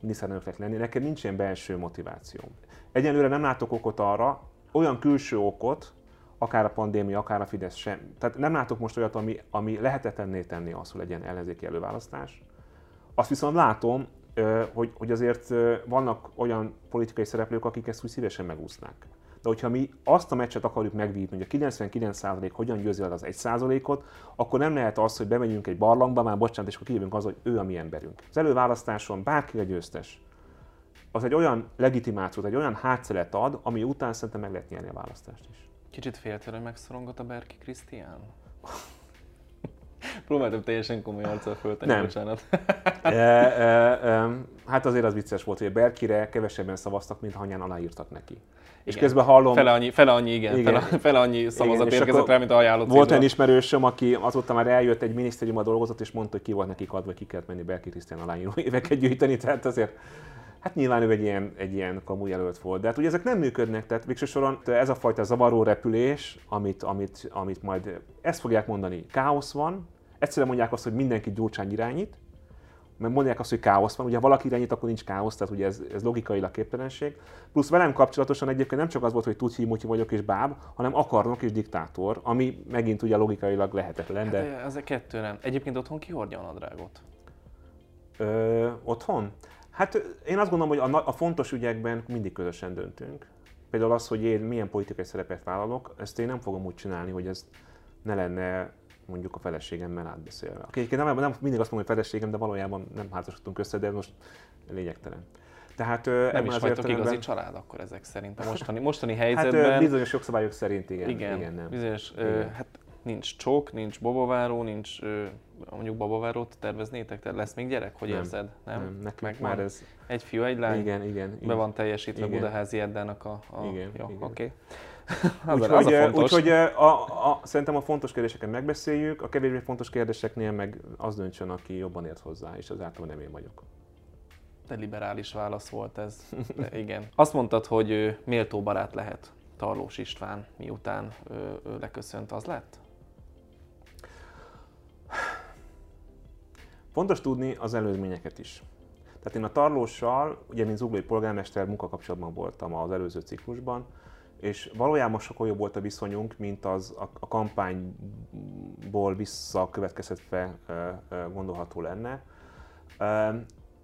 miniszterelnöknek lenni. Nekem nincs ilyen belső motivációm. Egyelőre nem látok okot arra, olyan külső okot, akár a pandémia, akár a Fidesz sem. Tehát nem látok most olyat, ami, ami lehetetlenné tenni azt, hogy legyen ellenzéki előválasztás. Azt viszont látom, hogy, hogy azért vannak olyan politikai szereplők, akik ezt úgy szívesen megúsznák. De hogyha mi azt a meccset akarjuk megvívni, hogy a 99% hogyan győzi el az 1%-ot, akkor nem lehet az, hogy bemegyünk egy barlangba, már bocsánat, és akkor kijövünk az, hogy ő a mi emberünk. Az előválasztáson bárki a győztes. Az egy olyan legitimációt, egy olyan hátszelet ad, ami után szerintem meg lehet nyerni a választást is. Kicsit féltél, hogy megszorongott a Berki Krisztián? Próbáltam teljesen komoly arccal föltenni, Nem. bocsánat. e, e, e, hát azért az vicces volt, hogy a Berkire kevesebben szavaztak, mint hanyán aláírtak neki. Igen. És közben hallom... Fele annyi, fele annyi igen, igen. Fele, fele annyi szavazat igen, érkezett rá, mint ajánlott Volt egy ismerősöm, aki azóta már eljött egy minisztériumban dolgozott, és mondta, hogy ki volt nekik adva, ki kellett menni Berki Krisztián aláíró éveket gyűjteni, tehát azért Hát nyilván ő egy ilyen, egy ilyen kamu jelölt volt, de hát ugye ezek nem működnek, tehát végső soron ez a fajta zavaró repülés, amit, amit, amit majd, ezt fogják mondani, káosz van, egyszerűen mondják azt, hogy mindenki gyurcsány irányít, mert mondják azt, hogy káosz van, ugye ha valaki irányít, akkor nincs káosz, tehát ugye ez, ez logikailag képtelenség. Plusz velem kapcsolatosan egyébként nem csak az volt, hogy tudj, mutyi vagyok és báb, hanem akarnok és diktátor, ami megint ugye logikailag lehetetlen. De... Hát, ez a kettő nem. Egyébként otthon ki hordja a nadrágot? Ö, otthon? Hát én azt gondolom, hogy a, a fontos ügyekben mindig közösen döntünk. Például az, hogy én milyen politikai szerepet vállalok, ezt én nem fogom úgy csinálni, hogy ez ne lenne mondjuk a feleségemmel átbeszélve. Egyébként nem, nem mindig azt mondom, hogy feleségem, de valójában nem házasodtunk össze, de most lényegtelen. Tehát nem is vagytok értelemben... igazi család akkor ezek szerint a mostani, mostani helyzetben. Hát bizonyos jogszabályok szerint igen. Igen, igen nem. bizonyos, igen. hát nincs csók, nincs babaváró, nincs mondjuk babavárót terveznétek? Tehát lesz még gyerek? Hogy nem, érzed? Nem? nem nekünk Meg már ez... Egy fiú, egy lány? Igen, igen. Be van teljesítve igen. Budaházi Eddának a... a... Igen, Jó, igen. oké. Okay. úgyhogy, a úgyhogy a, a, szerintem a fontos kérdéseket megbeszéljük, a kevésbé fontos kérdéseknél meg az döntsön, aki jobban ért hozzá, és az általában nem én vagyok. De liberális válasz volt ez. De igen. Azt mondtad, hogy méltó barát lehet Tarlós István, miután ő, ő leköszönt, az lett? Fontos tudni az előzményeket is. Tehát én a Tarlóssal, ugye mint zuglói polgármester munkakapcsolatban voltam az előző ciklusban, és valójában sokkal jobb volt a viszonyunk, mint az a, a kampányból visszakövetkezhetve gondolható lenne.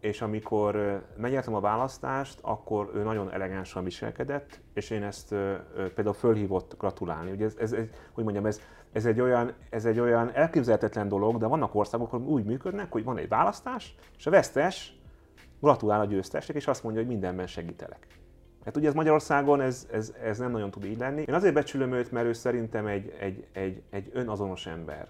És amikor megnyertem a választást, akkor ő nagyon elegánsan viselkedett, és én ezt például fölhívott gratulálni. Ugye ez, ez, ez hogy mondjam, ez, ez, egy olyan, ez egy olyan elképzelhetetlen dolog, de vannak országok, ahol úgy működnek, hogy van egy választás, és a vesztes gratulál a győztesnek, és azt mondja, hogy mindenben segítelek. Hát ugye ez Magyarországon ez, ez, ez nem nagyon tud így lenni. Én azért becsülöm őt, mert ő szerintem egy, egy, egy, egy önazonos ember.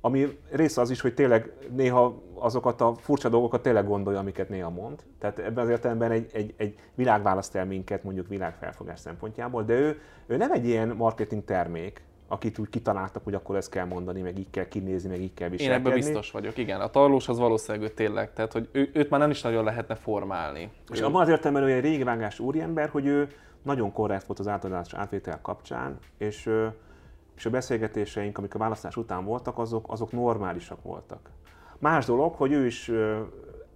Ami része az is, hogy tényleg néha azokat a furcsa dolgokat tényleg gondolja, amiket néha mond. Tehát ebben az értelemben egy, egy, egy világ választ el minket mondjuk világfelfogás szempontjából, de ő, ő nem egy ilyen marketing termék, akit úgy kitaláltak, hogy akkor ezt kell mondani, meg így kell kinézni, meg így kell viselkedni. Én ebben biztos vagyok, igen. A tarlós az valószínűleg ő tényleg, tehát hogy ő, őt már nem is nagyon lehetne formálni. És ő... abban az értelemben ő egy régi vágás úriember, hogy ő nagyon korrekt volt az általános átvétel kapcsán, és, és a beszélgetéseink, amik a választás után voltak, azok, azok normálisak voltak. Más dolog, hogy ő is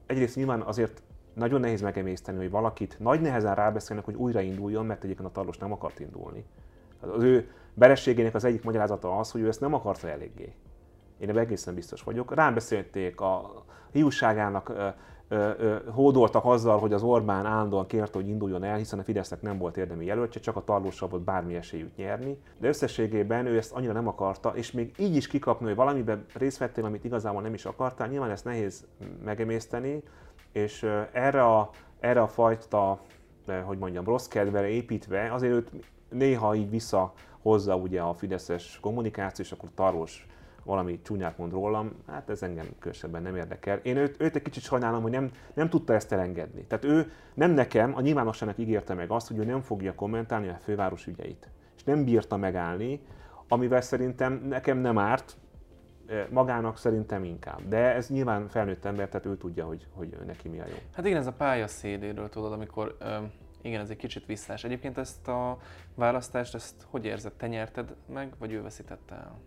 egyrészt nyilván azért nagyon nehéz megemészteni, hogy valakit nagy nehezen rábeszélnek, hogy újrainduljon, mert egyébként a tarlós nem akart indulni. Az ő verességének az egyik magyarázata az, hogy ő ezt nem akarta eléggé. Én ebben egészen biztos vagyok. Rám beszélték a hiúságának, hódoltak azzal, hogy az Orbán állandóan kérte, hogy induljon el, hiszen a Fidesznek nem volt érdemi jelöltje, csak a tarlósabb volt bármi esélyük nyerni. De összességében ő ezt annyira nem akarta, és még így is kikapni, hogy valamiben részt vettél, amit igazából nem is akartál, nyilván ezt nehéz megemészteni, és erre a, erre a fajta, hogy mondjam, rossz kedvere építve, azért őt néha így vissza hozza ugye a fideszes kommunikáció, és akkor tarós valami csúnyát mond rólam, hát ez engem különösebben nem érdekel. Én őt, őt egy kicsit sajnálom, hogy nem, nem tudta ezt elengedni. Tehát ő nem nekem, a nyilvánosságnak ígérte meg azt, hogy ő nem fogja kommentálni a főváros ügyeit. És nem bírta megállni, amivel szerintem nekem nem árt, eh, magának szerintem inkább. De ez nyilván felnőtt ember, tehát ő tudja, hogy, hogy neki mi a jó. Hát igen, ez a pálya szédéről tudod, amikor igen, ez egy kicsit visszás. Egyébként ezt a választást, ezt hogy érzed? Te nyerted meg, vagy ő veszítette el?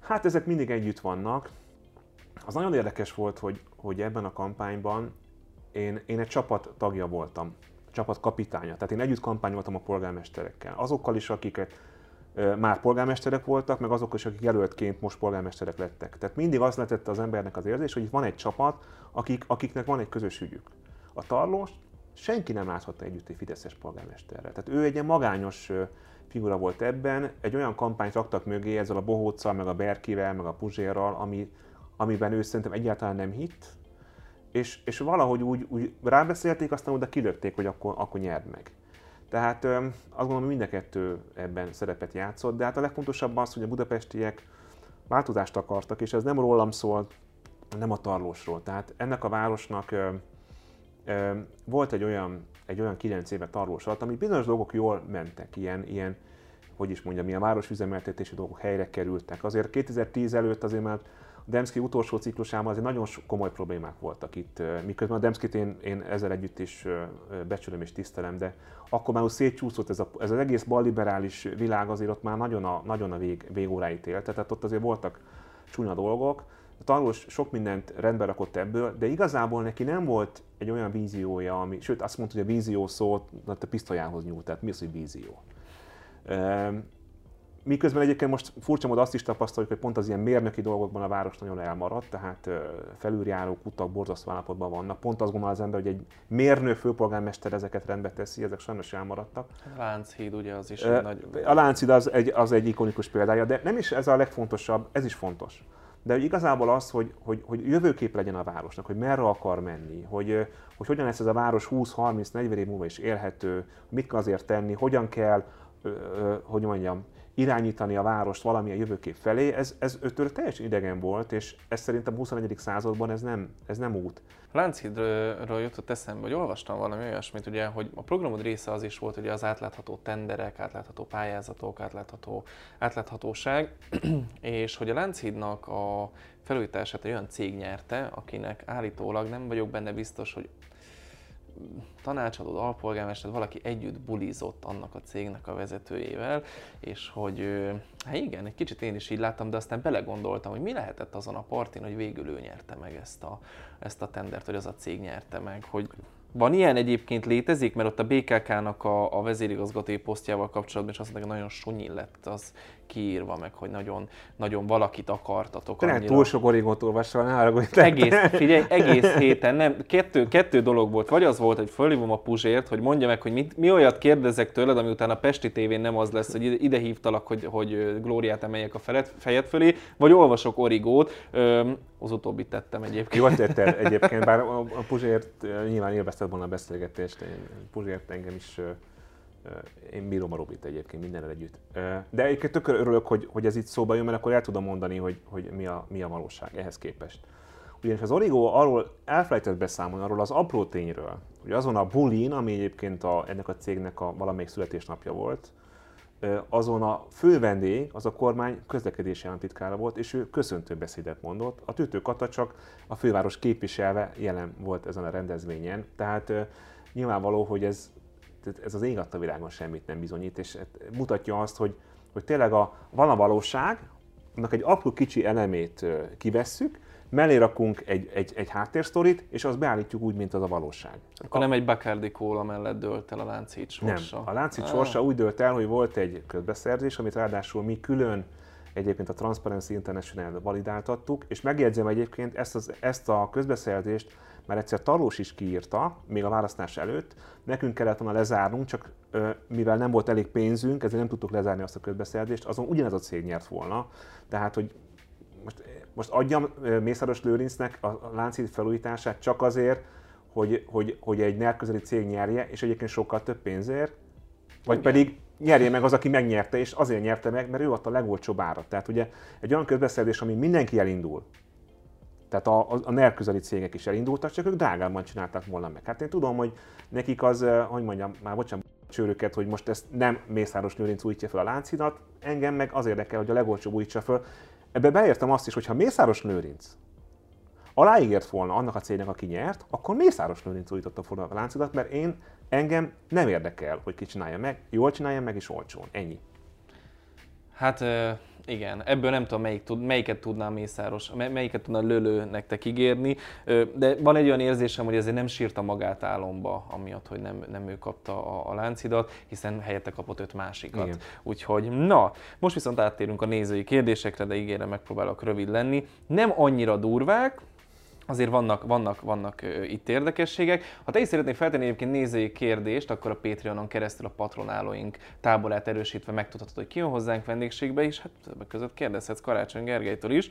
Hát ezek mindig együtt vannak. Az nagyon érdekes volt, hogy, hogy ebben a kampányban én, én egy csapat tagja voltam, csapat kapitánya. Tehát én együtt kampányoltam a polgármesterekkel. Azokkal is, akiket már polgármesterek voltak, meg azok is, akik jelöltként most polgármesterek lettek. Tehát mindig az letette az embernek az érzés, hogy itt van egy csapat, akik, akiknek van egy közös ügyük. A tarlós senki nem láthatta együtt egy Fideszes polgármesterrel. Tehát ő egy ilyen magányos figura volt ebben, egy olyan kampányt raktak mögé ezzel a Bohóccal, meg a Berkivel, meg a Puzsérral, ami, amiben ő szerintem egyáltalán nem hitt, és, és valahogy úgy, úgy rábeszélték, aztán oda kilökték, hogy akkor, akkor nyerd meg. Tehát azt gondolom, hogy mind a kettő ebben szerepet játszott, de hát a legfontosabb az, hogy a budapestiek változást akartak, és ez nem rólam szól, nem a tarlósról. Tehát ennek a városnak volt egy olyan, egy olyan 9 éve tarlós alatt, ami bizonyos dolgok jól mentek, ilyen, ilyen hogy is mondjam, ilyen városüzemeltetési dolgok helyre kerültek. Azért 2010 előtt azért már a Demszki utolsó ciklusában azért nagyon komoly problémák voltak itt, miközben a Demszkit én, én ezzel együtt is becsülöm és tisztelem, de akkor már úgy szétcsúszott ez, a, ez az egész balliberális világ, azért ott már nagyon a, nagyon a vég, végóráit élt, tehát ott azért voltak csúnya dolgok, a tanulós sok mindent rendbe rakott ebből, de igazából neki nem volt egy olyan víziója, ami, sőt azt mondta, hogy a vízió szót a pisztolyához nyúlt, tehát mi az, hogy vízió. Miközben egyébként most furcsa módon azt is tapasztaljuk, hogy pont az ilyen mérnöki dolgokban a város nagyon elmaradt, tehát felüljárók, utak borzasztó állapotban vannak. Pont azt gondol az ember, hogy egy mérnő főpolgármester ezeket rendbe teszi, ezek sajnos elmaradtak. A Lánchíd ugye az is egy nagy... A Lánchíd az egy, az egy ikonikus példája, de nem is ez a legfontosabb, ez is fontos de hogy igazából az, hogy, hogy, hogy jövőkép legyen a városnak, hogy merre akar menni, hogy, hogy hogyan lesz ez a város 20-30-40 év múlva is élhető, mit kell azért tenni, hogyan kell, hogy mondjam, irányítani a várost valami a jövőkép felé, ez, ez őtől teljesen idegen volt, és ez szerintem a 21. században ez nem, ez nem út. Lánchídről jutott eszembe, hogy olvastam valami olyasmit, ugye, hogy a programod része az is volt, hogy az átlátható tenderek, átlátható pályázatok, átlátható, átláthatóság, és hogy a Lánchídnak a felújítását egy olyan cég nyerte, akinek állítólag nem vagyok benne biztos, hogy tanácsadó, alpolgármester, valaki együtt bulizott annak a cégnek a vezetőjével, és hogy hát igen, egy kicsit én is így láttam, de aztán belegondoltam, hogy mi lehetett azon a partin, hogy végül ő nyerte meg ezt a, ezt a tendert, hogy az a cég nyerte meg, hogy van ilyen egyébként létezik, mert ott a BKK-nak a, a vezérigazgatói posztjával kapcsolatban is azt mondták, hogy nagyon sunyi lett az kiírva, meg hogy nagyon, nagyon valakit akartatok. Te nem túl sok origót olvassal, ne egész, figyelj, egész héten nem, kettő, kettő dolog volt. Vagy az volt, hogy fölhívom a Puzsért, hogy mondja meg, hogy mit, mi olyat kérdezek tőled, ami utána a Pesti tévén nem az lesz, hogy ide hívtalak, hogy, hogy Glóriát emeljek a fejed, fejed fölé, vagy olvasok origót. Az utóbbit tettem egyébként. Jól tetted egyébként, bár a Puzsért nyilván élvezted volna a beszélgetést, Puzsért engem is én bírom a Robit egyébként mindenre együtt. De egyébként tökör örülök, hogy, hogy ez itt szóba jön, mert akkor el tudom mondani, hogy, hogy mi, a, mi a valóság ehhez képest. Ugyanis az Origo arról elfelejtett beszámolni, arról az apró tényről, hogy azon a bulin, ami egyébként a, ennek a cégnek a valamelyik születésnapja volt, azon a fő vendég, az a kormány közlekedési államtitkára volt, és ő köszöntő beszédet mondott. A Tütő Kata csak a főváros képviselve jelen volt ezen a rendezvényen, tehát nyilvánvaló, hogy ez ez az ég a világon semmit nem bizonyít, és mutatja azt, hogy, hogy tényleg a, van a valóság, annak egy apró kicsi elemét kivesszük, mellé rakunk egy, egy, egy háttérsztorit, és azt beállítjuk úgy, mint az a valóság. Akkor a... nem egy Bacardi Cola mellett dölt el a láncít sorsa? Nem, a láncít ah. sorsa úgy dölt el, hogy volt egy közbeszerzés, amit ráadásul mi külön egyébként a Transparency International validáltattuk, és megjegyzem egyébként ezt, az, ezt a közbeszerzést már egyszer Tarlós is kiírta, még a választás előtt, nekünk kellett volna lezárnunk, csak mivel nem volt elég pénzünk, ezért nem tudtuk lezárni azt a közbeszerzést, azon ugyanez a cég nyert volna. Tehát, hogy most, most adjam Mészáros Lőrincnek a láncít felújítását csak azért, hogy, hogy, hogy egy nerközeli cég nyerje, és egyébként sokkal több pénzért, vagy Igen. pedig nyerje meg az, aki megnyerte, és azért nyerte meg, mert ő adta a legolcsóbb árat. Tehát ugye egy olyan közbeszerzés, ami mindenki elindul, tehát a, a, a NER közeli cégek is elindultak, csak ők drágában csinálták volna meg. Hát én tudom, hogy nekik az, hogy mondjam, már bocsánat, csőröket, hogy most ezt nem Mészáros Lőrinc újítja fel a láncidat, engem meg az érdekel, hogy a legolcsóbb újítsa fel. Ebbe beértem azt is, hogy ha Mészáros Lőrinc aláígért volna annak a cégnek, aki nyert, akkor Mészáros Lőrinc újította volna a láncidat, mert én engem nem érdekel, hogy ki csinálja meg, jól csinálja meg és olcsón. Ennyi. Hát igen, ebből nem tudom, melyik tud, melyiket tudná Mészáros, melyiket tudna Lölő nektek ígérni, de van egy olyan érzésem, hogy ezért nem sírta magát álomba, amiatt, hogy nem, nem ő kapta a, a láncidat, hiszen helyette kapott öt másikat. Igen. Úgyhogy, na, most viszont áttérünk a nézői kérdésekre, de ígérem, megpróbálok rövid lenni. Nem annyira durvák, azért vannak, vannak, vannak itt érdekességek. Ha te is szeretnél feltenni egyébként nézői kérdést, akkor a Patreonon keresztül a patronálóink táborát erősítve megtudhatod, hogy ki jön hozzánk vendégségbe, és hát többek között kérdezhetsz Karácsony Gergelytől is.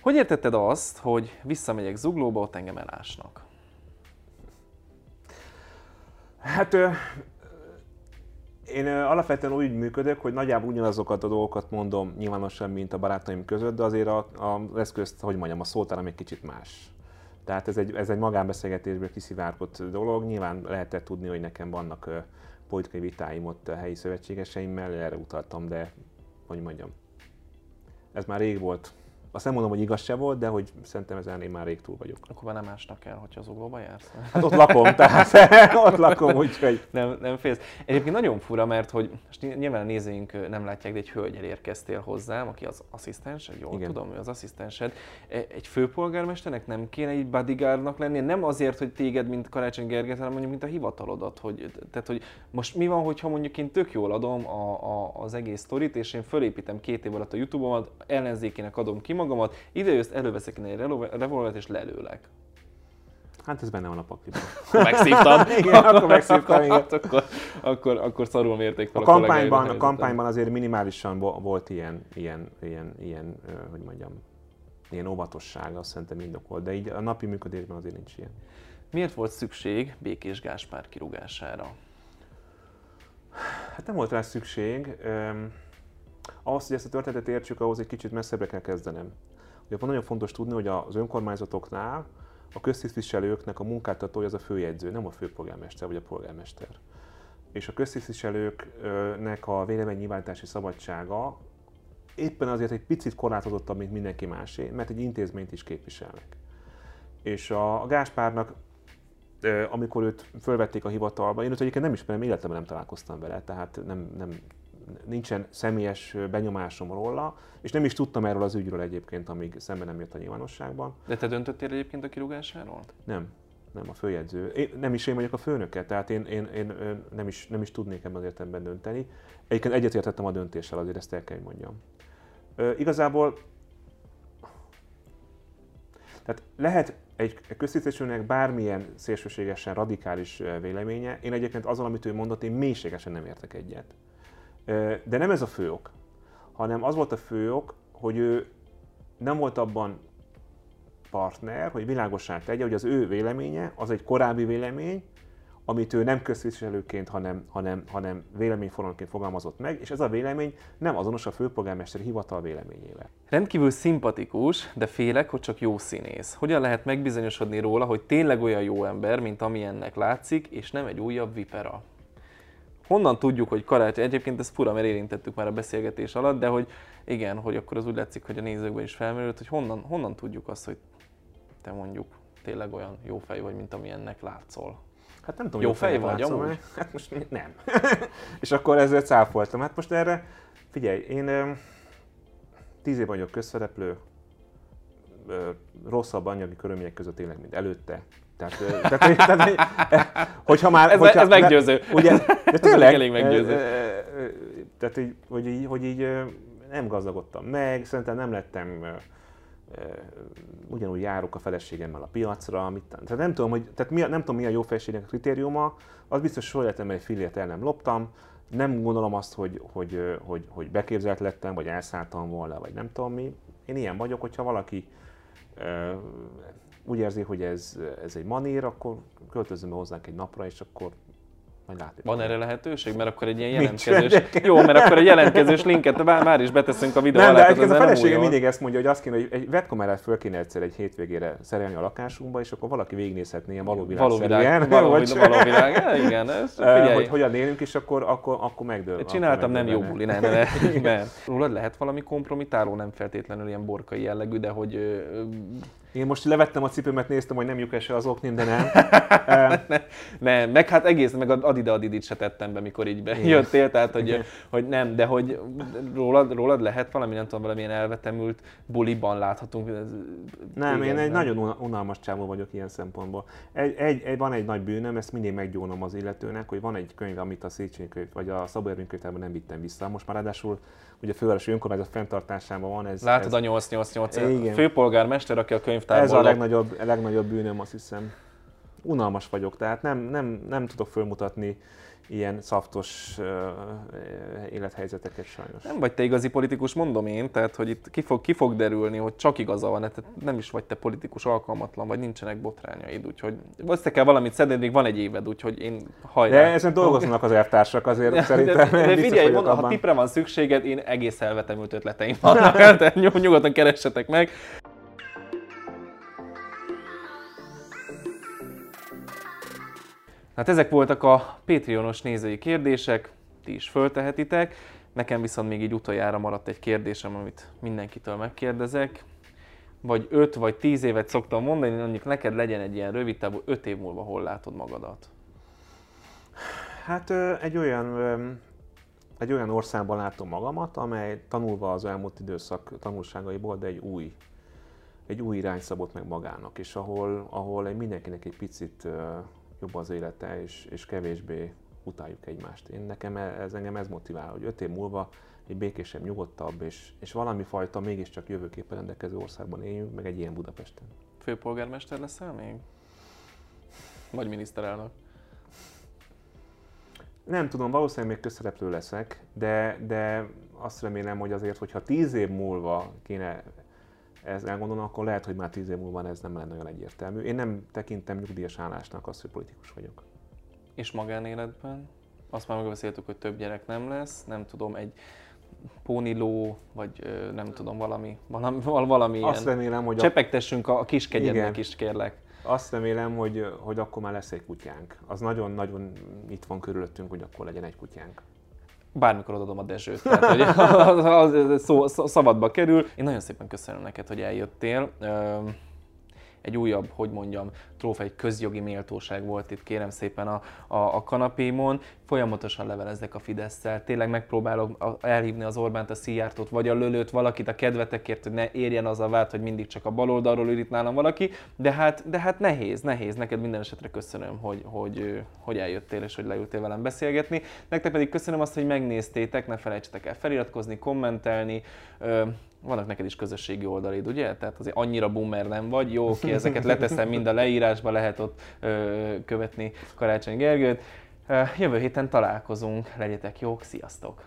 Hogy értetted azt, hogy visszamegyek Zuglóba, ott engem elásnak? Hát én alapvetően úgy működök, hogy nagyjából ugyanazokat a dolgokat mondom nyilvánosan, mint a barátaim között, de azért a, eszközt, hogy mondjam, a szótáram egy kicsit más. Tehát ez egy, ez egy magánbeszélgetésből kiszivárgott dolog. Nyilván lehetett tudni, hogy nekem vannak politikai vitáim ott a helyi szövetségeseimmel, erre utaltam, de hogy mondjam, ez már rég volt azt nem mondom, hogy igaz se volt, de hogy szerintem ezen én már rég túl vagyok. Akkor már nem másnak el, hogyha az uglóba jársz? Hát ott lakom, tehát ott lakom, úgyhogy... Nem, nem félsz. Egyébként nagyon fura, mert hogy most nyilván a nézőink nem látják, de egy hölgyel érkeztél hozzám, aki az asszisztensed, jól Igen. tudom, hogy az asszisztensed. E, egy főpolgármesternek nem kéne egy bodyguardnak lenni, nem azért, hogy téged, mint Karácsony Gergely, hanem mondjuk, mint a hivatalodat. Hogy, tehát, hogy most mi van, hogyha mondjuk én tök jól adom a, a, az egész sztorit, és én fölépítem két év alatt a YouTube-omat, ellenzékének adom ki magamat, ide jössz, előveszek egy revolvert és lelőlek. Hát ez benne van a pakliban. Akkor megszívtad? igen, akkor megszívtam, igen. Akkor, akkor, akkor szarul mérték fel a, a kampányban, a kampányban azért minimálisan volt ilyen, ilyen, ilyen, ilyen hogy mondjam, ilyen óvatosság, azt szerintem indokolt, de így a napi működésben azért nincs ilyen. Miért volt szükség Békés Gáspár kirúgására? Hát nem volt rá szükség. Um, ahhoz, hogy ezt a történetet értsük, ahhoz egy kicsit messzebbre kell kezdenem. Ugye van nagyon fontos tudni, hogy az önkormányzatoknál a köztisztviselőknek a munkáltatója az a főjegyző, nem a főpolgármester vagy a polgármester. És a köztisztviselőknek a véleménynyilvánítási szabadsága éppen azért egy picit korlátozottabb, mint mindenki másé, mert egy intézményt is képviselnek. És a, Gáspárnak, amikor őt fölvették a hivatalba, én őt egyébként nem ismerem, életemben nem találkoztam vele, tehát nem, nem, nincsen személyes benyomásom róla, és nem is tudtam erről az ügyről egyébként, amíg szemben nem jött a nyilvánosságban. De te döntöttél egyébként a kirúgásáról? Nem, nem a főjegyző. Én, nem is én vagyok a főnöke, tehát én, én, én nem, is, nem is tudnék ebben az értelemben dönteni. Egyébként egyetértettem a döntéssel, azért ezt el kell, hogy mondjam. Ö, igazából tehát lehet egy köztisztviselőnek bármilyen szélsőségesen radikális véleménye, én egyébként azon, amit ő mondott, én mélységesen nem értek egyet. De nem ez a fő ok, hanem az volt a fő ok, hogy ő nem volt abban partner, hogy világosá tegye, hogy az ő véleménye az egy korábbi vélemény, amit ő nem közviselőként, hanem, hanem, hanem véleményformálóként fogalmazott meg, és ez a vélemény nem azonos a főpolgármesteri hivatal véleményével. Rendkívül szimpatikus, de félek, hogy csak jó színész. Hogyan lehet megbizonyosodni róla, hogy tényleg olyan jó ember, mint amilyennek látszik, és nem egy újabb vipera? Honnan tudjuk, hogy karácsony, egyébként ez fura, mert érintettük már a beszélgetés alatt, de hogy igen, hogy akkor az úgy látszik, hogy a nézőkben is felmerült, hogy honnan, honnan tudjuk azt, hogy te mondjuk tényleg olyan jó fej vagy, mint amilyennek látszol. Hát nem tudom, jó fej vagy látszom, amúgy? Hát most nem. és akkor ezzel cáfoltam. Hát most erre, figyelj, én tíz év vagyok közszereplő, rosszabb anyagi körülmények között élek, mint előtte. Tehát, tehát, tehát hogyha már... Ez, hogyha, ez meggyőző. Ugye, de tényleg, elég meggyőző. Tehát, hogy, hogy, így, hogy így nem gazdagodtam meg, szerintem nem lettem ugyanúgy járok a feleségemmel a piacra, mit, tehát nem tudom, hogy, tehát mi, nem tudom, mi a jó felségnek a kritériuma, az biztos, hogy életemben egy fillért el nem loptam, nem gondolom azt, hogy, hogy, hogy, hogy beképzelt lettem, vagy elszálltam volna, vagy nem tudom mi. Én ilyen vagyok, hogyha valaki úgy érzi, hogy ez, ez egy manír, akkor költözöm be hozzánk egy napra, és akkor majd látni. Van erre lehetőség? Mert akkor egy ilyen jelentkezős... Jó, mert akkor egy jelentkezős linket már, már is beteszünk a videó Nem, alá. de a feleségem mindig ezt mondja, hogy azt kéne, hogy egy webkamerát föl kéne egyszer egy hétvégére szerelni a lakásunkba, és akkor valaki végignézhetné ilyen való világ való világ, való, vagy, való világ. Ja, igen, ez, figyelj. Hogy hogyan élünk, és akkor, akkor, akkor megdől. Csináltam, nem jó buli, nem, nem. Rólad lehet valami kompromitáló, nem feltétlenül ilyen borkai jellegű, de hogy én most levettem a cipőmet, néztem, hogy nem lyuk se az oknim, de nem. ne, ne, meg hát egész, meg Adida Adidit se tettem be, mikor így bejöttél, tehát hogy, hogy nem, de hogy rólad, rólad lehet valami, nem tudom, valamilyen elvetemült buliban láthatunk. Ez, nem, én egy nem. nagyon unalmas csávó vagyok ilyen szempontból. Egy, egy, egy, van egy nagy bűnöm, ezt mindig meggyónom az illetőnek, hogy van egy könyv, amit a Széchenyi könyv, vagy a Szabó könyvtárban nem vittem vissza. Most már ráadásul ugye a fővárosi önkormányzat fenntartásában van. Ez, Látod ez... a 888 igen. főpolgármester, aki a könyvtárban... Ez a legnagyobb, a legnagyobb bűnöm, azt hiszem. Unalmas vagyok, tehát nem, nem, nem tudok fölmutatni ilyen szaftos uh, élethelyzeteket sajnos. Nem vagy te igazi politikus, mondom én, tehát hogy itt ki fog, ki fog derülni, hogy csak igaza van, tehát nem is vagy te politikus alkalmatlan, vagy nincsenek botrányaid, úgyhogy össze kell valamit szedni, még van egy éved, úgyhogy én hajrá. De ezen dolgoznak az elvtársak azért de, szerintem. De, de figyelj, mondom, ha tipre van szükséged, én egész elvetemült ötleteim vannak, tehát nyugodtan keressetek meg. Hát ezek voltak a Patreonos nézői kérdések, ti is föltehetitek. Nekem viszont még így utoljára maradt egy kérdésem, amit mindenkitől megkérdezek. Vagy 5 vagy 10 évet szoktam mondani, mondjuk neked legyen egy ilyen rövid távú, 5 év múlva hol látod magadat? Hát egy olyan, egy olyan országban látom magamat, amely tanulva az elmúlt időszak tanulságaiból, de egy új, egy új irány szabott meg magának, és ahol, ahol mindenkinek egy picit jobb az élete, és, és kevésbé utáljuk egymást. Én nekem e, ez engem ez motivál, hogy öt év múlva egy békésebb, nyugodtabb, és, és valami fajta mégiscsak jövőképpen rendelkező országban éljünk, meg egy ilyen Budapesten. Főpolgármester leszel még? Vagy miniszterelnök? Nem tudom, valószínűleg még közszereplő leszek, de, de azt remélem, hogy azért, hogyha tíz év múlva kéne ez elgondolom, akkor lehet, hogy már tíz év múlva ez nem lenne olyan egyértelmű. Én nem tekintem nyugdíjas állásnak azt, hogy politikus vagyok. És magánéletben? Azt már megbeszéltük, hogy több gyerek nem lesz, nem tudom, egy póniló, vagy nem tudom, valami, valami, valami Azt remélem, hogy Csepegtessünk a, a kiskegyednek is, kérlek. Azt remélem, hogy, hogy akkor már lesz egy kutyánk. Az nagyon-nagyon itt van körülöttünk, hogy akkor legyen egy kutyánk bármikor odadom a Dezsőt, tehát hogy az, az, szó, szabadba kerül. Én nagyon szépen köszönöm neked, hogy eljöttél egy újabb, hogy mondjam, trófea, egy közjogi méltóság volt itt kérem szépen a, a, a kanapémon. Folyamatosan levelezek a fidesz tényleg megpróbálok elhívni az Orbánt, a Szijjártót, vagy a Lölőt, valakit a kedvetekért, hogy ne érjen az a vád, hogy mindig csak a baloldalról ül itt nálam valaki, de hát, de hát nehéz, nehéz. Neked minden esetre köszönöm, hogy, hogy, hogy eljöttél és hogy leültél velem beszélgetni. Nektek pedig köszönöm azt, hogy megnéztétek, ne felejtsetek el feliratkozni, kommentelni, vannak neked is közösségi oldalid, ugye? Tehát azért annyira boomer nem vagy. Jó, oké, ezeket leteszem mind a leírásba, lehet ott követni Karácsony Gergőt. Jövő héten találkozunk, legyetek jók, sziasztok!